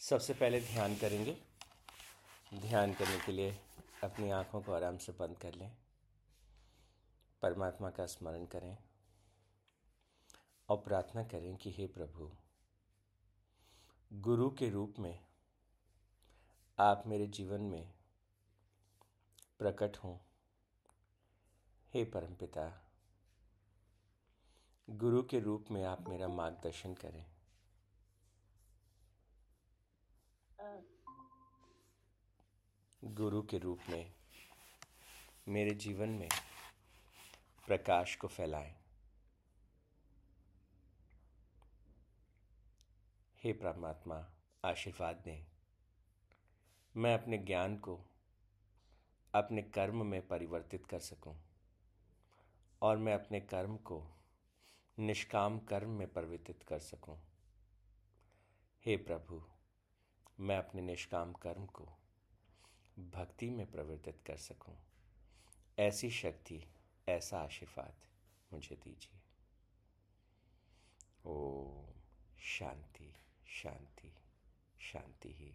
सबसे पहले ध्यान करेंगे। ध्यान करने के लिए अपनी आँखों को आराम से बंद कर लें। परमात्मा का स्मरण करें और प्रार्थना करें कि हे प्रभु, गुरु के रूप में आप मेरे जीवन में प्रकट हों। हे परमपिता, गुरु के रूप में आप मेरा मार्गदर्शन करें। गुरु के रूप में, मेरे जीवन में प्रकाश को फैलाएँ। हे परमात्मा, आशीर्वाद दें। मैं अपने ज्ञान को अपने कर्म में परिवर्तित कर सकूँ और मैं अपने कर्म को निष्काम कर्म में परिवर्तित कर सकूँ। हे प्रभु मैं अपने निष्काम कर्म को भक्ति में प्रवर्तित कर सकूँ। ऐसी शक्ति, ऐसा आशीर्वाद मुझे दीजिए। ओ शांति शांति शांति ही।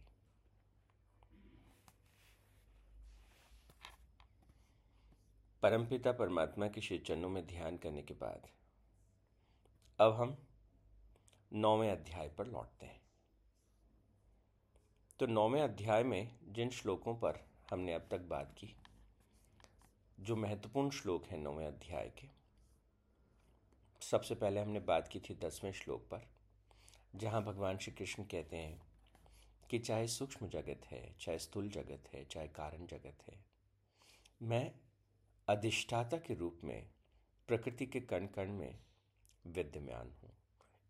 परमपिता परमात्मा के श्री चरणों में ध्यान करने के बाद अब हम नौवें अध्याय पर लौटते हैं। तो नौवें अध्याय में जिन श्लोकों पर हमने अब तक बात की, जो महत्वपूर्ण श्लोक हैं नौवें अध्याय के, सबसे पहले हमने बात की थी दसवें श्लोक पर, जहाँ भगवान श्री कृष्ण कहते हैं कि चाहे सूक्ष्म जगत है, चाहे स्थूल जगत है, चाहे कारण जगत है, मैं अधिष्ठाता के रूप में, प्रकृति के कण कण में विद्यमान हूँ।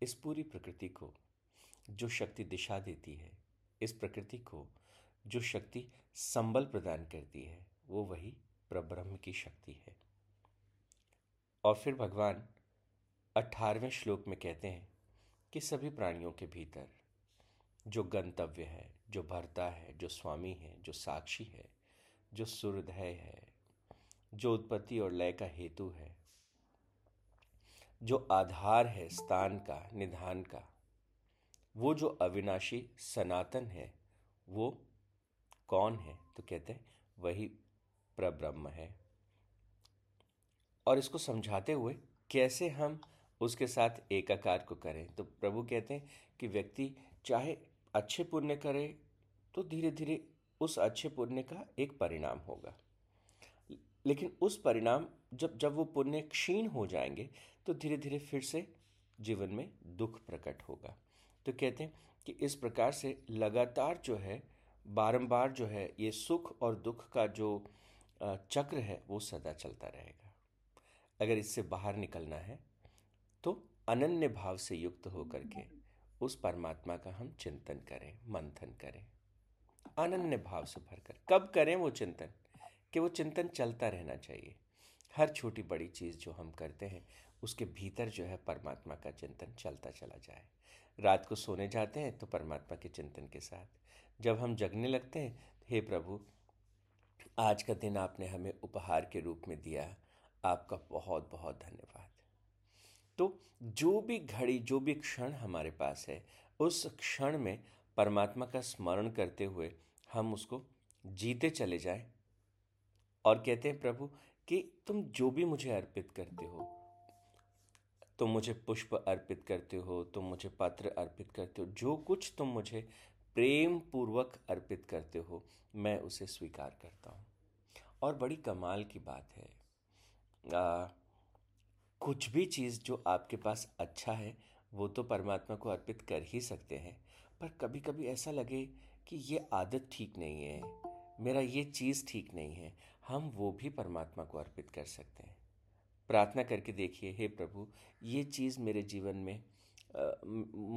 इस पूरी प्रकृति को जो शक्ति दिशा देती है इस प्रकृति को जो शक्ति संबल प्रदान करती है, वो वही प्रब्रह्म की शक्ति है। और फिर भगवान अठारहवें श्लोक में कहते हैं कि सभी प्राणियों के भीतर जो गंतव्य है, जो भरता है, जो स्वामी है, जो साक्षी है, जो सूर्यदय है, जो उत्पत्ति और लय का हेतु है, जो आधार है स्थान का, निधान का वो जो अविनाशी सनातन है, वो कौन है? तो कहते हैं, वही प्रब्रह्म है। और इसको समझाते हुए कैसे हम उसके साथ एकाकार को करें? तो प्रभु कहते हैं कि व्यक्ति चाहे अच्छे पुण्य करे तो धीरे धीरे उस अच्छे पुण्य का एक परिणाम होगा। लेकिन उस परिणाम, जब जब वो पुण्य क्षीण हो जाएँगे तो धीरे धीरे फिर से जीवन में दुख प्रकट होगा। तो कहते हैं कि इस प्रकार से लगातार जो है, बारंबार जो है, ये सुख और दुख का जो चक्र है, वो सदा चलता रहेगा। अगर इससे बाहर निकलना है तो अनन्य भाव से युक्त होकर के उस परमात्मा का हम चिंतन करें, मंथन करें। अनन्य भाव से भरकर। कब करें वो चिंतन? कि वो चिंतन चलता रहना चाहिए। हर छोटी बड़ी चीज़ जो हम करते हैं उसके भीतर जो है परमात्मा का चिंतन चलता चला जाए। रात को सोने जाते हैं तो परमात्मा के चिंतन के साथ। जब हम जगने लगते हैं, हे प्रभु, आज का दिन आपने हमें उपहार के रूप में दिया। आपका बहुत बहुत धन्यवाद। तो जो भी घड़ी, जो भी क्षण हमारे पास है, उस क्षण में परमात्मा का स्मरण करते हुए हम उसको जीते चले जाएँ। और कहते हैं, प्रभु, कि तुम जो भी मुझे अर्पित करते हो तुम मुझे पुष्प अर्पित करते हो तुम मुझे पत्र अर्पित करते हो जो कुछ तुम मुझे प्रेम पूर्वक अर्पित करते हो मैं उसे स्वीकार करता हूँ। और बड़ी कमाल की बात है। आ, कुछ भी चीज़ जो आपके पास अच्छा है वो तो परमात्मा को अर्पित कर ही सकते हैं पर कभी कभी ऐसा लगे कि ये आदत ठीक नहीं है मेरा ये चीज़ ठीक नहीं है हम वो भी परमात्मा को अर्पित कर सकते हैं। प्रार्थना करके देखिए, हे प्रभु, ये चीज़ मेरे जीवन में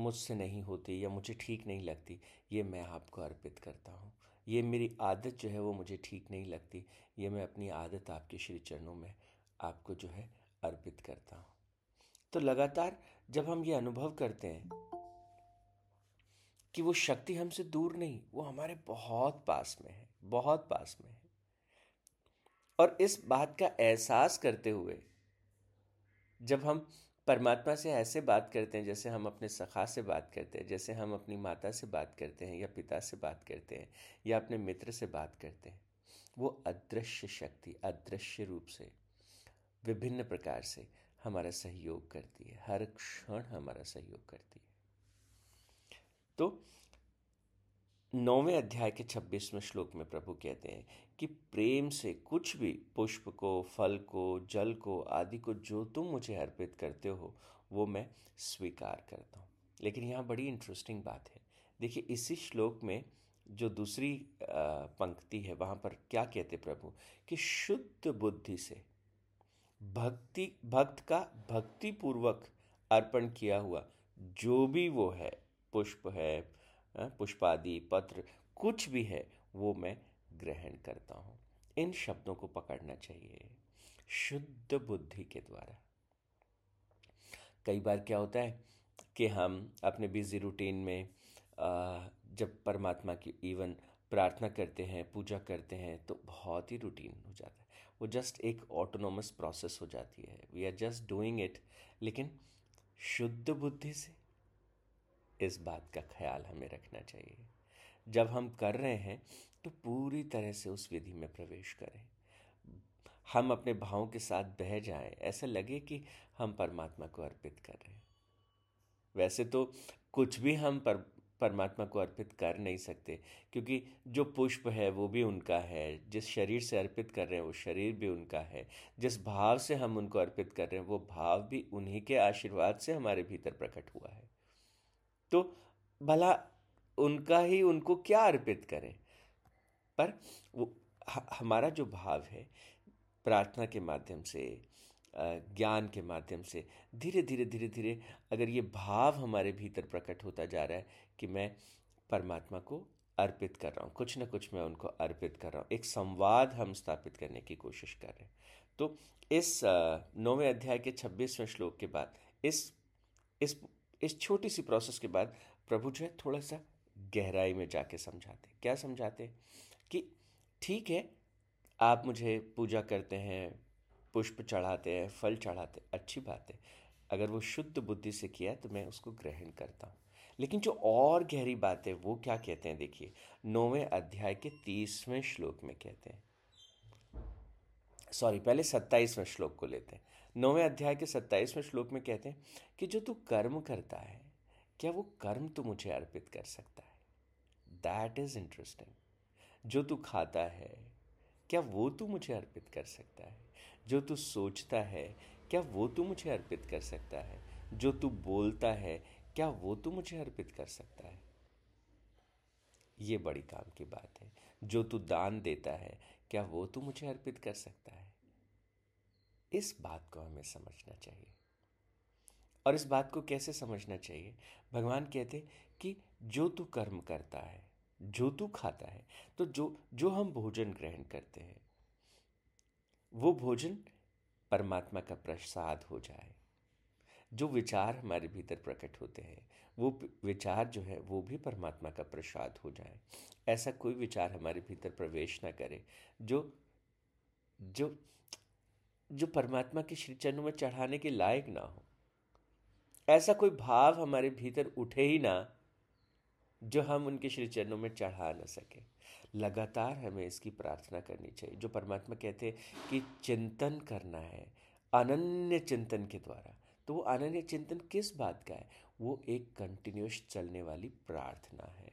मुझसे नहीं होती या मुझे ठीक नहीं लगती, ये मैं आपको अर्पित करता हूँ। ये मेरी आदत जो है वो मुझे ठीक नहीं लगती, ये मैं अपनी आदत आपके श्री चरणों में आपको जो है अर्पित करता हूँ। तो लगातार जब हम ये अनुभव करते हैं कि वो शक्ति हमसे दूर नहीं, वो हमारे बहुत पास में है, बहुत पास में है। और इस बात का एहसास करते हुए जब हम परमात्मा से ऐसे बात करते हैं, जैसे हम अपने सखा से बात करते हैं, जैसे हम अपनी माता से बात करते हैं या पिता से बात करते हैं या अपने मित्र से बात करते हैं, वो अदृश्य शक्ति, अदृश्य रूप से, विभिन्न प्रकार से हमारा सहयोग करती है। हर क्षण हमारा सहयोग करती है। तो नौवें अध्याय के छब्बीसवें श्लोक में प्रभु कहते हैं कि प्रेम से कुछ भी पुष्प को, फल को, जल को, आदि को जो तुम मुझे अर्पित करते हो, वो मैं स्वीकार करता हूँ। लेकिन यहाँ बड़ी इंटरेस्टिंग बात है। देखिए, इसी श्लोक में जो दूसरी पंक्ति है, वहाँ पर क्या कहते प्रभु? कि शुद्ध बुद्धि से भक्ति, भक्त का भक्ति पूर्वक अर्पण किया हुआ जो भी वो है, पुष्प है पुष्पादि पत्र कुछ भी है, वो मैं ग्रहण करता हूँ। इन शब्दों को पकड़ना चाहिए, शुद्ध बुद्धि के द्वारा। कई बार क्या होता है कि हम अपने बिज़ी रूटीन में जब परमात्मा की इवन प्रार्थना करते हैं, पूजा करते हैं तो बहुत ही रूटीन हो जाता है। वो जस्ट एक ऑटोनोमस प्रोसेस हो जाती है। We are just doing it लेकिन शुद्ध बुद्धि से इस बात का ख्याल हमें रखना चाहिए। जब हम कर रहे हैं तो पूरी तरह से उस विधि में प्रवेश करें। हम अपने भावों के साथ बह जाएँ, ऐसा लगे कि हम परमात्मा को अर्पित कर रहे हैं। वैसे तो कुछ भी हम पर, परमात्मा को अर्पित कर नहीं सकते, क्योंकि जो पुष्प है, वो भी उनका है। जिस शरीर से अर्पित कर रहे हैं, वो शरीर भी उनका है। जिस भाव से हम उनको अर्पित कर रहे हैं, वो भाव भी उन्हीं के आशीर्वाद से हमारे भीतर प्रकट हुआ है। तो भला उनका ही उनको क्या अर्पित करें? पर वो हमारा जो भाव है, प्रार्थना के माध्यम से ज्ञान के माध्यम से, धीरे धीरे धीरे धीरे अगर ये भाव हमारे भीतर प्रकट होता जा रहा है कि मैं परमात्मा को अर्पित कर रहा हूँ, कुछ ना कुछ मैं उनको अर्पित कर रहा हूँ, एक संवाद हम स्थापित करने की कोशिश कर रहे हैं। तो इस नौवें अध्याय के छब्बीसवें श्लोक के बाद इस इस इस छोटी सी प्रोसेस के बाद प्रभु जो है थोड़ा सा गहराई में जाके समझाते क्या समझाते कि ठीक है, आप मुझे पूजा करते हैं, पुष्प चढ़ाते हैं, फल चढ़ाते अच्छी बात है। अगर वो शुद्ध बुद्धि से किया तो मैं उसको ग्रहण करता हूँ। लेकिन जो और गहरी बात है, वो क्या कहते हैं देखिए? नौवें अध्याय के तीसवें श्लोक में कहते हैं। सॉरी पहले सत्ताईसवें श्लोक को लेते हैं। नौवें अध्याय के सत्ताईसवें श्लोक में कहते हैं कि जो तू कर्म करता है, क्या वो कर्म तू मुझे अर्पित कर सकता है? दैट इज़ इंटरेस्टिंग जो तू खाता है, क्या वो तू मुझे अर्पित कर सकता है? जो तू सोचता है, क्या वो तू मुझे अर्पित कर सकता है? जो तू बोलता है, क्या वो तू मुझे अर्पित कर सकता है? ये बड़ी काम की बात है। जो तू दान देता है, क्या वो तू मुझे अर्पित कर सकता है? इस बात को हमें समझना चाहिए। और इस बात को कैसे समझना चाहिए? भगवान कहते कि जो तू कर्म करता है, जो तू खाता है तो जो जो हम भोजन ग्रहण करते हैं, वो भोजन परमात्मा का प्रसाद हो जाए। जो विचार हमारे भीतर प्रकट होते हैं, वो विचार जो है, वो भी परमात्मा का प्रसाद हो जाए। ऐसा कोई विचार हमारे भीतर प्रवेश ना करे, जो जो जो परमात्मा के श्री चरणों में चढ़ाने के लायक ना हो। ऐसा कोई भाव हमारे भीतर उठे ही ना, जो हम उनके श्री चरणों में चढ़ा ना सके। लगातार हमें इसकी प्रार्थना करनी चाहिए। जो परमात्मा कहते हैं कि चिंतन करना है, अनन्य चिंतन के द्वारा। तो वो अनन्य चिंतन किस बात का है? वो एक कंटिन्यूस चलने वाली प्रार्थना है।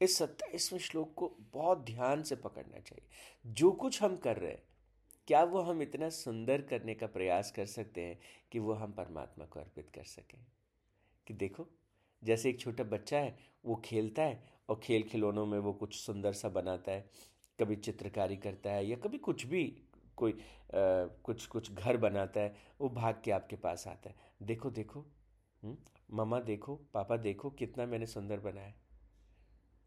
इस सत्ताईसवें श्लोक को बहुत ध्यान से पकड़ना चाहिए। जो कुछ हम कर रहे हैं क्या वो हम इतना सुंदर करने का प्रयास कर सकते हैं कि वो हम परमात्मा को अर्पित कर सकें? कि देखो जैसे एक छोटा बच्चा है वो खेलता है और खेल खिलौनों में वो कुछ सुंदर सा बनाता है कभी चित्रकारी करता है या कभी कुछ भी कोई आ, कुछ कुछ घर बनाता है वो भाग के आपके पास आता है। देखो देखो हम्म, मम्मा देखो पापा देखो कितना मैंने सुंदर बनाया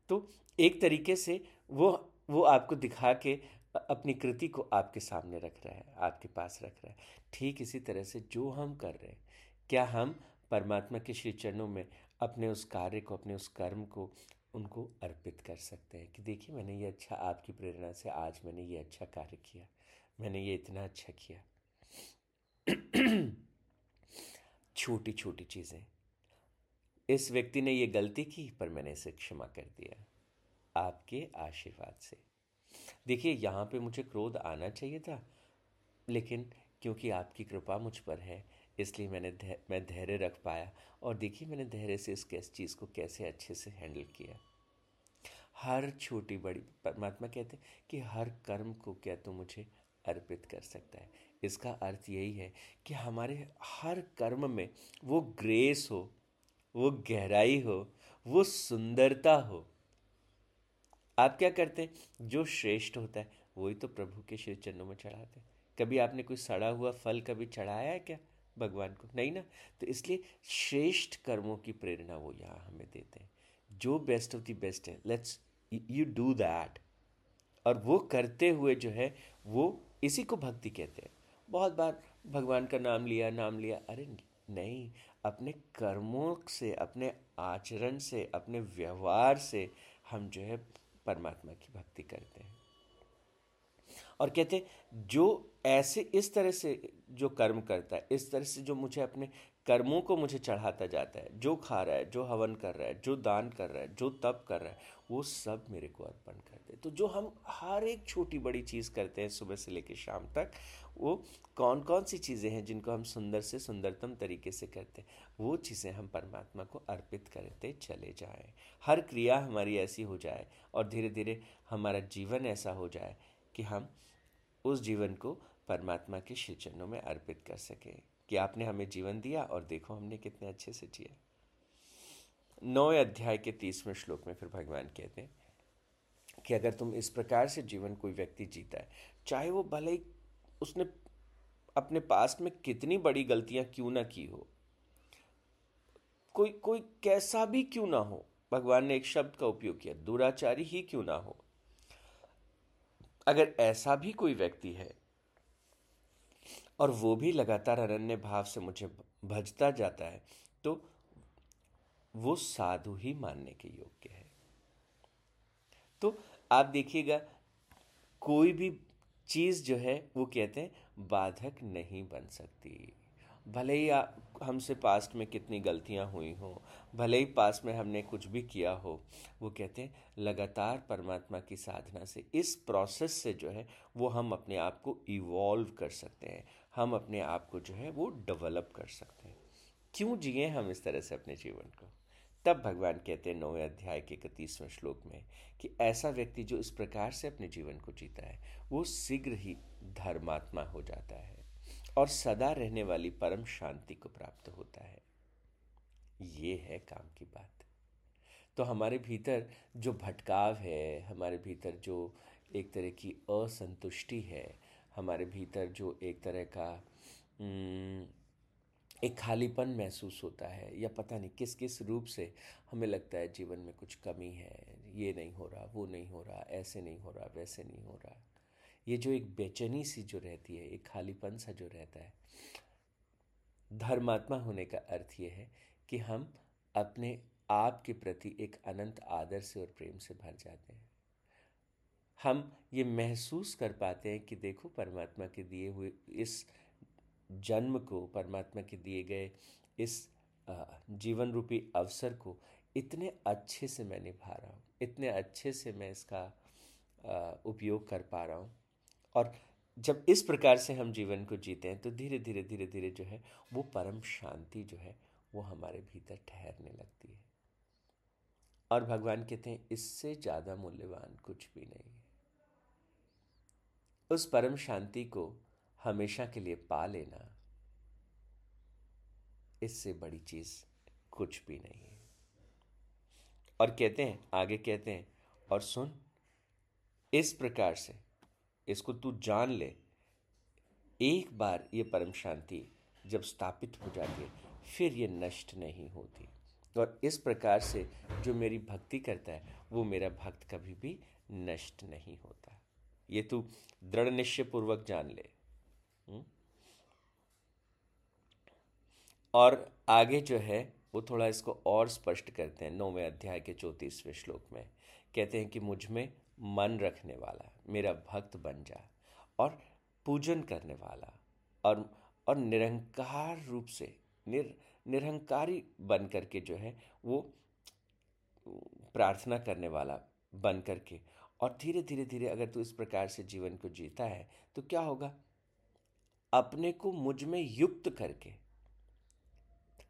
तो एक तरीके से वो वो आपको दिखा के अपनी कृति को आपके सामने रख रहा है, आपके पास रख रहा है। ठीक इसी तरह से जो हम कर रहे हैं, क्या हम परमात्मा के श्री चरणों में अपने उस कार्य को, अपने उस कर्म को, उनको अर्पित कर सकते हैं? कि देखिए, मैंने ये अच्छा आपकी प्रेरणा से आज मैंने ये अच्छा कार्य किया, मैंने ये इतना अच्छा किया। छोटी छोटी चीज़ें। इस व्यक्ति ने ये गलती की, पर मैंने इसे क्षमा कर दिया। आपके आशीर्वाद से। देखिए, यहाँ पे मुझे क्रोध आना चाहिए था, लेकिन क्योंकि आपकी कृपा मुझ पर है, इसलिए मैंने मैं धैर्य रख पाया और देखिए, मैंने धैर्य से इस कैस, चीज़ को कैसे अच्छे से हैंडल किया। हर छोटी बड़ी परमात्मा कहते हैं कि हर कर्म को क्या तो मुझे अर्पित कर सकता है? इसका अर्थ यही है कि हमारे हर कर्म में वो ग्रेस हो, वो गहराई हो, वो सुंदरता हो आप क्या करते हैं? जो श्रेष्ठ होता है, वही तो प्रभु के श्री चरणों में चढ़ाते हैं। कभी आपने कोई सड़ा हुआ फल कभी चढ़ाया है क्या भगवान को? नहीं ना? तो इसलिए श्रेष्ठ कर्मों की प्रेरणा वो यहाँ हमें देते हैं। जो बेस्ट ऑफ़ द बेस्ट है लेट्स यू डू दैट और वो करते हुए जो है, वो इसी को भक्ति कहते हैं। बहुत बार भगवान का नाम लिया नाम लिया, अरे नहीं, अपने कर्मों से, अपने आचरण से, अपने व्यवहार से हम जो है परमात्मा की भक्ति करते हैं। और कहते हैं, जो ऐसे इस तरह से जो कर्म करता है, इस तरह से जो मुझे अपने कर्मों को मुझे चढ़ाता जाता है, जो खा रहा है, जो हवन कर रहा है, जो दान कर रहा है, जो तप कर रहा है, वो सब मेरे को अर्पण करते हैं तो जो हम हर एक छोटी बड़ी चीज़ करते हैं सुबह से लेकर शाम तक वो कौन कौन सी चीज़ें हैं जिनको हम सुंदर से सुंदरतम तरीके से करते हैं? वो चीज़ें हम परमात्मा को अर्पित करते चले जाएँ। हर क्रिया हमारी ऐसी हो जाए और धीरे धीरे हमारा जीवन ऐसा हो जाए कि हम उस जीवन को परमात्मा के चरणों में अर्पित कर सकें। कि आपने हमें जीवन दिया और देखो हमने कितने अच्छे से जिया नौ अध्याय के तीसवें श्लोक में फिर भगवान कहते हैं कि अगर तुम इस प्रकार से जीवन कोई व्यक्ति जीता है, चाहे वो भले ही उसने अपने पास में कितनी बड़ी गलतियाँ क्यों ना की हो? कोई कोई कैसा भी क्यों ना हो, भगवान ने एक शब्द का उपयोग किया, दुराचारी ही क्यों ना हो? अगर ऐसा भी कोई व्यक्ति है, और वो भी लगातार अनन्य भाव से मुझे भजता जाता है तो वो साधु ही मानने के योग्य है। तो आप देखिएगा, कोई भी चीज़ जो है, वो कहते हैं, बाधक नहीं बन सकती। भले ही हमसे पास्ट में कितनी गलतियाँ हुई हों, भले ही पास्ट में हमने कुछ भी किया हो, वो कहते हैं, लगातार परमात्मा की साधना से, इस प्रोसेस से जो है, वो हम अपने आप को इवॉल्व कर सकते हैं। हम अपने आप को जो है, वो डेवलप कर सकते हैं। क्यों जिए हम इस तरह से अपने जीवन को? तब भगवान कहते हैं नौवें अध्याय के इकतीसवें श्लोक में कि ऐसा व्यक्ति जो इस प्रकार से अपने जीवन को जीता है, वो शीघ्र ही धर्मात्मा हो जाता है और सदा रहने वाली परम शांति को प्राप्त होता है। ये है काम की बात। तो हमारे भीतर जो भटकाव है, हमारे भीतर जो एक तरह की असंतुष्टि है, हमारे भीतर जो एक तरह का एक खालीपन महसूस होता है या पता नहीं किस किस रूप से हमें लगता है जीवन में कुछ कमी है, ये नहीं हो रहा, वो नहीं हो रहा, ऐसे नहीं हो रहा, वैसे नहीं हो रहा। ये जो एक बेचैनी सी जो रहती है, एक खालीपन सा जो रहता है, धर्मात्मा होने का अर्थ ये है कि हम अपने आप के प्रति एक अनंत आदर से और प्रेम से भर जाते हैं। हम ये महसूस कर पाते हैं कि देखो परमात्मा के दिए हुए इस जन्म को, परमात्मा के दिए गए इस जीवन रूपी अवसर को इतने अच्छे से मैं निभा रहा हूँ, इतने अच्छे से मैं इसका उपयोग कर पा रहा हूँ। और जब इस प्रकार से हम जीवन को जीते हैं तो धीरे धीरे धीरे धीरे जो है, वो परम शांति जो है, वो हमारे भीतर ठहरने लगती है। और भगवान कहते हैं, इससे ज़्यादा मूल्यवान कुछ भी नहीं है। उस परम शांति को हमेशा के लिए पा लेना, इससे बड़ी चीज़ कुछ भी नहीं है। और कहते हैं, आगे कहते हैं, और सुन, इस प्रकार से इसको तू जान ले। एक बार ये परम शांति जब स्थापित हो जाती है, फिर ये नष्ट नहीं होती। और इस प्रकार से जो मेरी भक्ति करता है, वो मेरा भक्त कभी भी नष्ट नहीं होता। ये तू दृढ़ निश्चय पूर्वक जान ले। और आगे जो है, वो थोड़ा इसको और स्पष्ट करते हैं नौवें अध्याय के चौंतीसवें श्लोक में। कहते हैं कि मुझमें मन रखने वाला, मेरा भक्त बन जा और पूजन करने वाला और और निरंकार रूप से, निर निरहंकारी बन करके जो है, वो प्रार्थना करने वाला बन करके और धीरे धीरे धीरे अगर तू इस प्रकार से जीवन को जीता है तो क्या होगा? अपने को मुझमें युक्त करके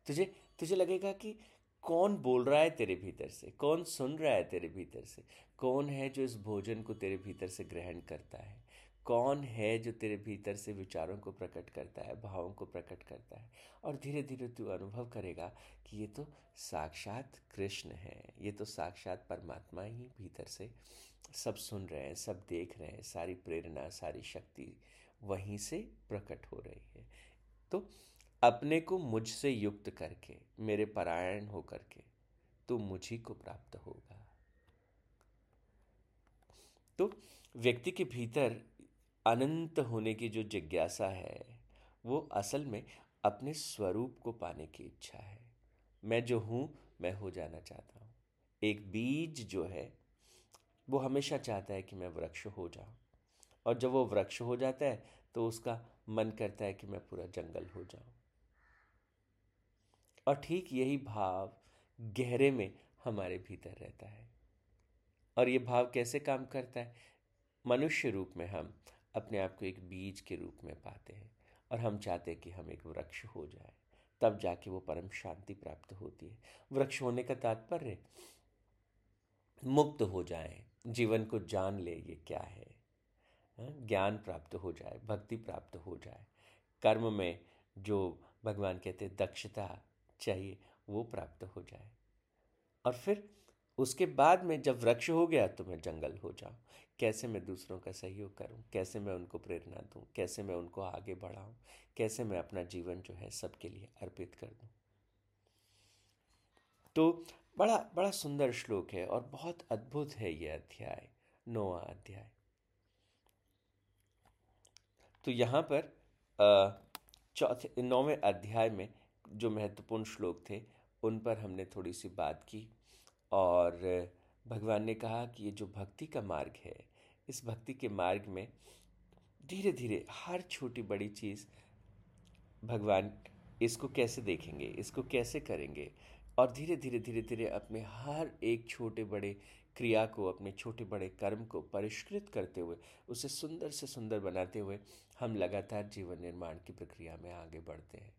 तुझे तुझे लगेगा कि कौन बोल रहा है तेरे भीतर से? कौन सुन रहा है तेरे भीतर से? कौन है जो इस भोजन को तेरे भीतर से ग्रहण करता है? कौन है जो तेरे भीतर से विचारों को प्रकट करता है, भावों को प्रकट करता है? और धीरे धीरे तू अनुभव करेगा कि ये तो साक्षात कृष्ण है। ये तो साक्षात परमात्मा ही भीतर से सब सुन रहे हैं, सब देख रहे हैं। सारी प्रेरणा, सारी शक्ति वहीं से प्रकट हो रही है। तो अपने को मुझसे युक्त करके, मेरे परायण होकर के तो मुझी को प्राप्त होगा। तो व्यक्ति के भीतर अनंत होने की जो जिज्ञासा है, वो असल में अपने स्वरूप को पाने की इच्छा है। मैं जो हूँ, मैं हो जाना चाहता हूँ। एक बीज जो है, वो हमेशा चाहता है कि मैं वृक्ष हो जाऊँ। और जब वो वृक्ष हो जाता है तो उसका मन करता है कि मैं पूरा जंगल हो जाऊँ। और ठीक यही भाव गहरे में हमारे भीतर रहता है। और ये भाव कैसे काम करता है? मनुष्य रूप में हम अपने आप को एक बीज के रूप में पाते हैं और हम चाहते हैं कि हम एक वृक्ष हो जाए तब जाके वो परम शांति प्राप्त होती है। वृक्ष होने का तात्पर्य मुक्त हो जाए जीवन को जान ले ये क्या है। हाँ, ज्ञान प्राप्त हो जाए भक्ति प्राप्त हो जाए। कर्म में जो भगवान कहते हैं दक्षता चाहिए, वो प्राप्त हो जाए। और फिर उसके बाद में जब वृक्ष हो गया तो मैं जंगल हो जाऊँ। कैसे मैं दूसरों का सहयोग करूँ? कैसे मैं उनको प्रेरणा दूँ? कैसे मैं उनको आगे बढ़ाऊँ? कैसे मैं अपना जीवन जो है सबके लिए अर्पित कर दूँ? तो बड़ा बड़ा सुंदर श्लोक है और बहुत अद्भुत है ये अध्याय, नौवा अध्याय। तो यहाँ पर चौथे, नौवें अध्याय में जो महत्वपूर्ण श्लोक थे, उन पर हमने थोड़ी सी बात की और भगवान ने कहा कि ये जो भक्ति का मार्ग है, इस भक्ति के मार्ग में धीरे धीरे हर छोटी बड़ी चीज़ भगवान इसको कैसे देखेंगे, इसको कैसे करेंगे और धीरे धीरे धीरे धीरे अपने हर एक छोटे बड़े क्रिया को, अपने छोटे बड़े कर्म को परिष्कृत करते हुए, उसे सुंदर से सुंदर बनाते हुए हम लगातार जीवन निर्माण की प्रक्रिया में आगे बढ़ते हैं।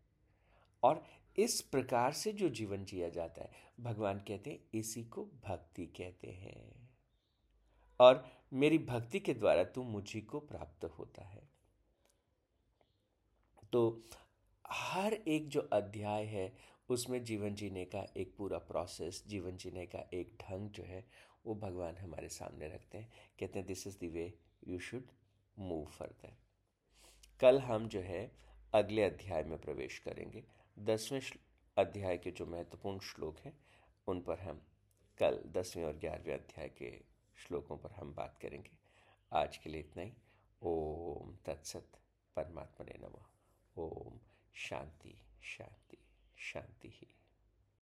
और इस प्रकार से जो जीवन जिया जाता है, भगवान कहते हैं, इसी को भक्ति कहते हैं। और मेरी भक्ति के द्वारा तू मुझी को प्राप्त होता है। तो हर एक जो अध्याय है, उसमें जीवन जीने का एक पूरा प्रोसेस जीवन जीने का एक ढंग जो है, वो भगवान हमारे सामने रखते हैं। कहते हैं this is the way you should move further कल हम जो है, अगले अध्याय में प्रवेश करेंगे। दसवें अध्याय के जो महत्वपूर्ण श्लोक हैं, उन पर हम कल दसवें और ग्यारहवें अध्याय के श्लोकों पर हम बात करेंगे। आज के लिए इतना ही। ओम तत्सत परमात्मा ने नमः। ओम शांति शांति शांति ही।